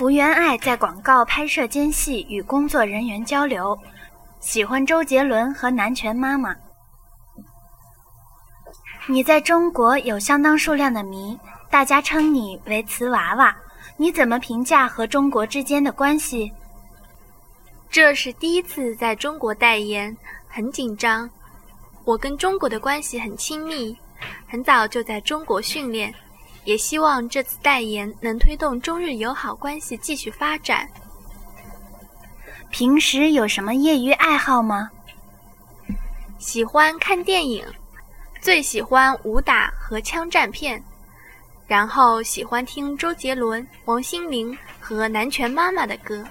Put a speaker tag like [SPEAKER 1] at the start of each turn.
[SPEAKER 1] 福原爱在广告拍摄间隙与工作人员交流，喜欢周杰伦和南拳妈妈。你在中国有相当数量的迷，大家称你为瓷娃娃。你怎么评价和中国之间的关系？
[SPEAKER 2] 这是第一次在中国代言，很紧张。我跟中国的关系很亲密，很早就在中国训练，也希望这次代言能推动中日友好关系继续发展。
[SPEAKER 1] 平时有什么业余爱好吗？
[SPEAKER 2] 喜欢看电影，最喜欢武打和枪战片，然后喜欢听周杰伦、王心凌和南拳妈妈的歌。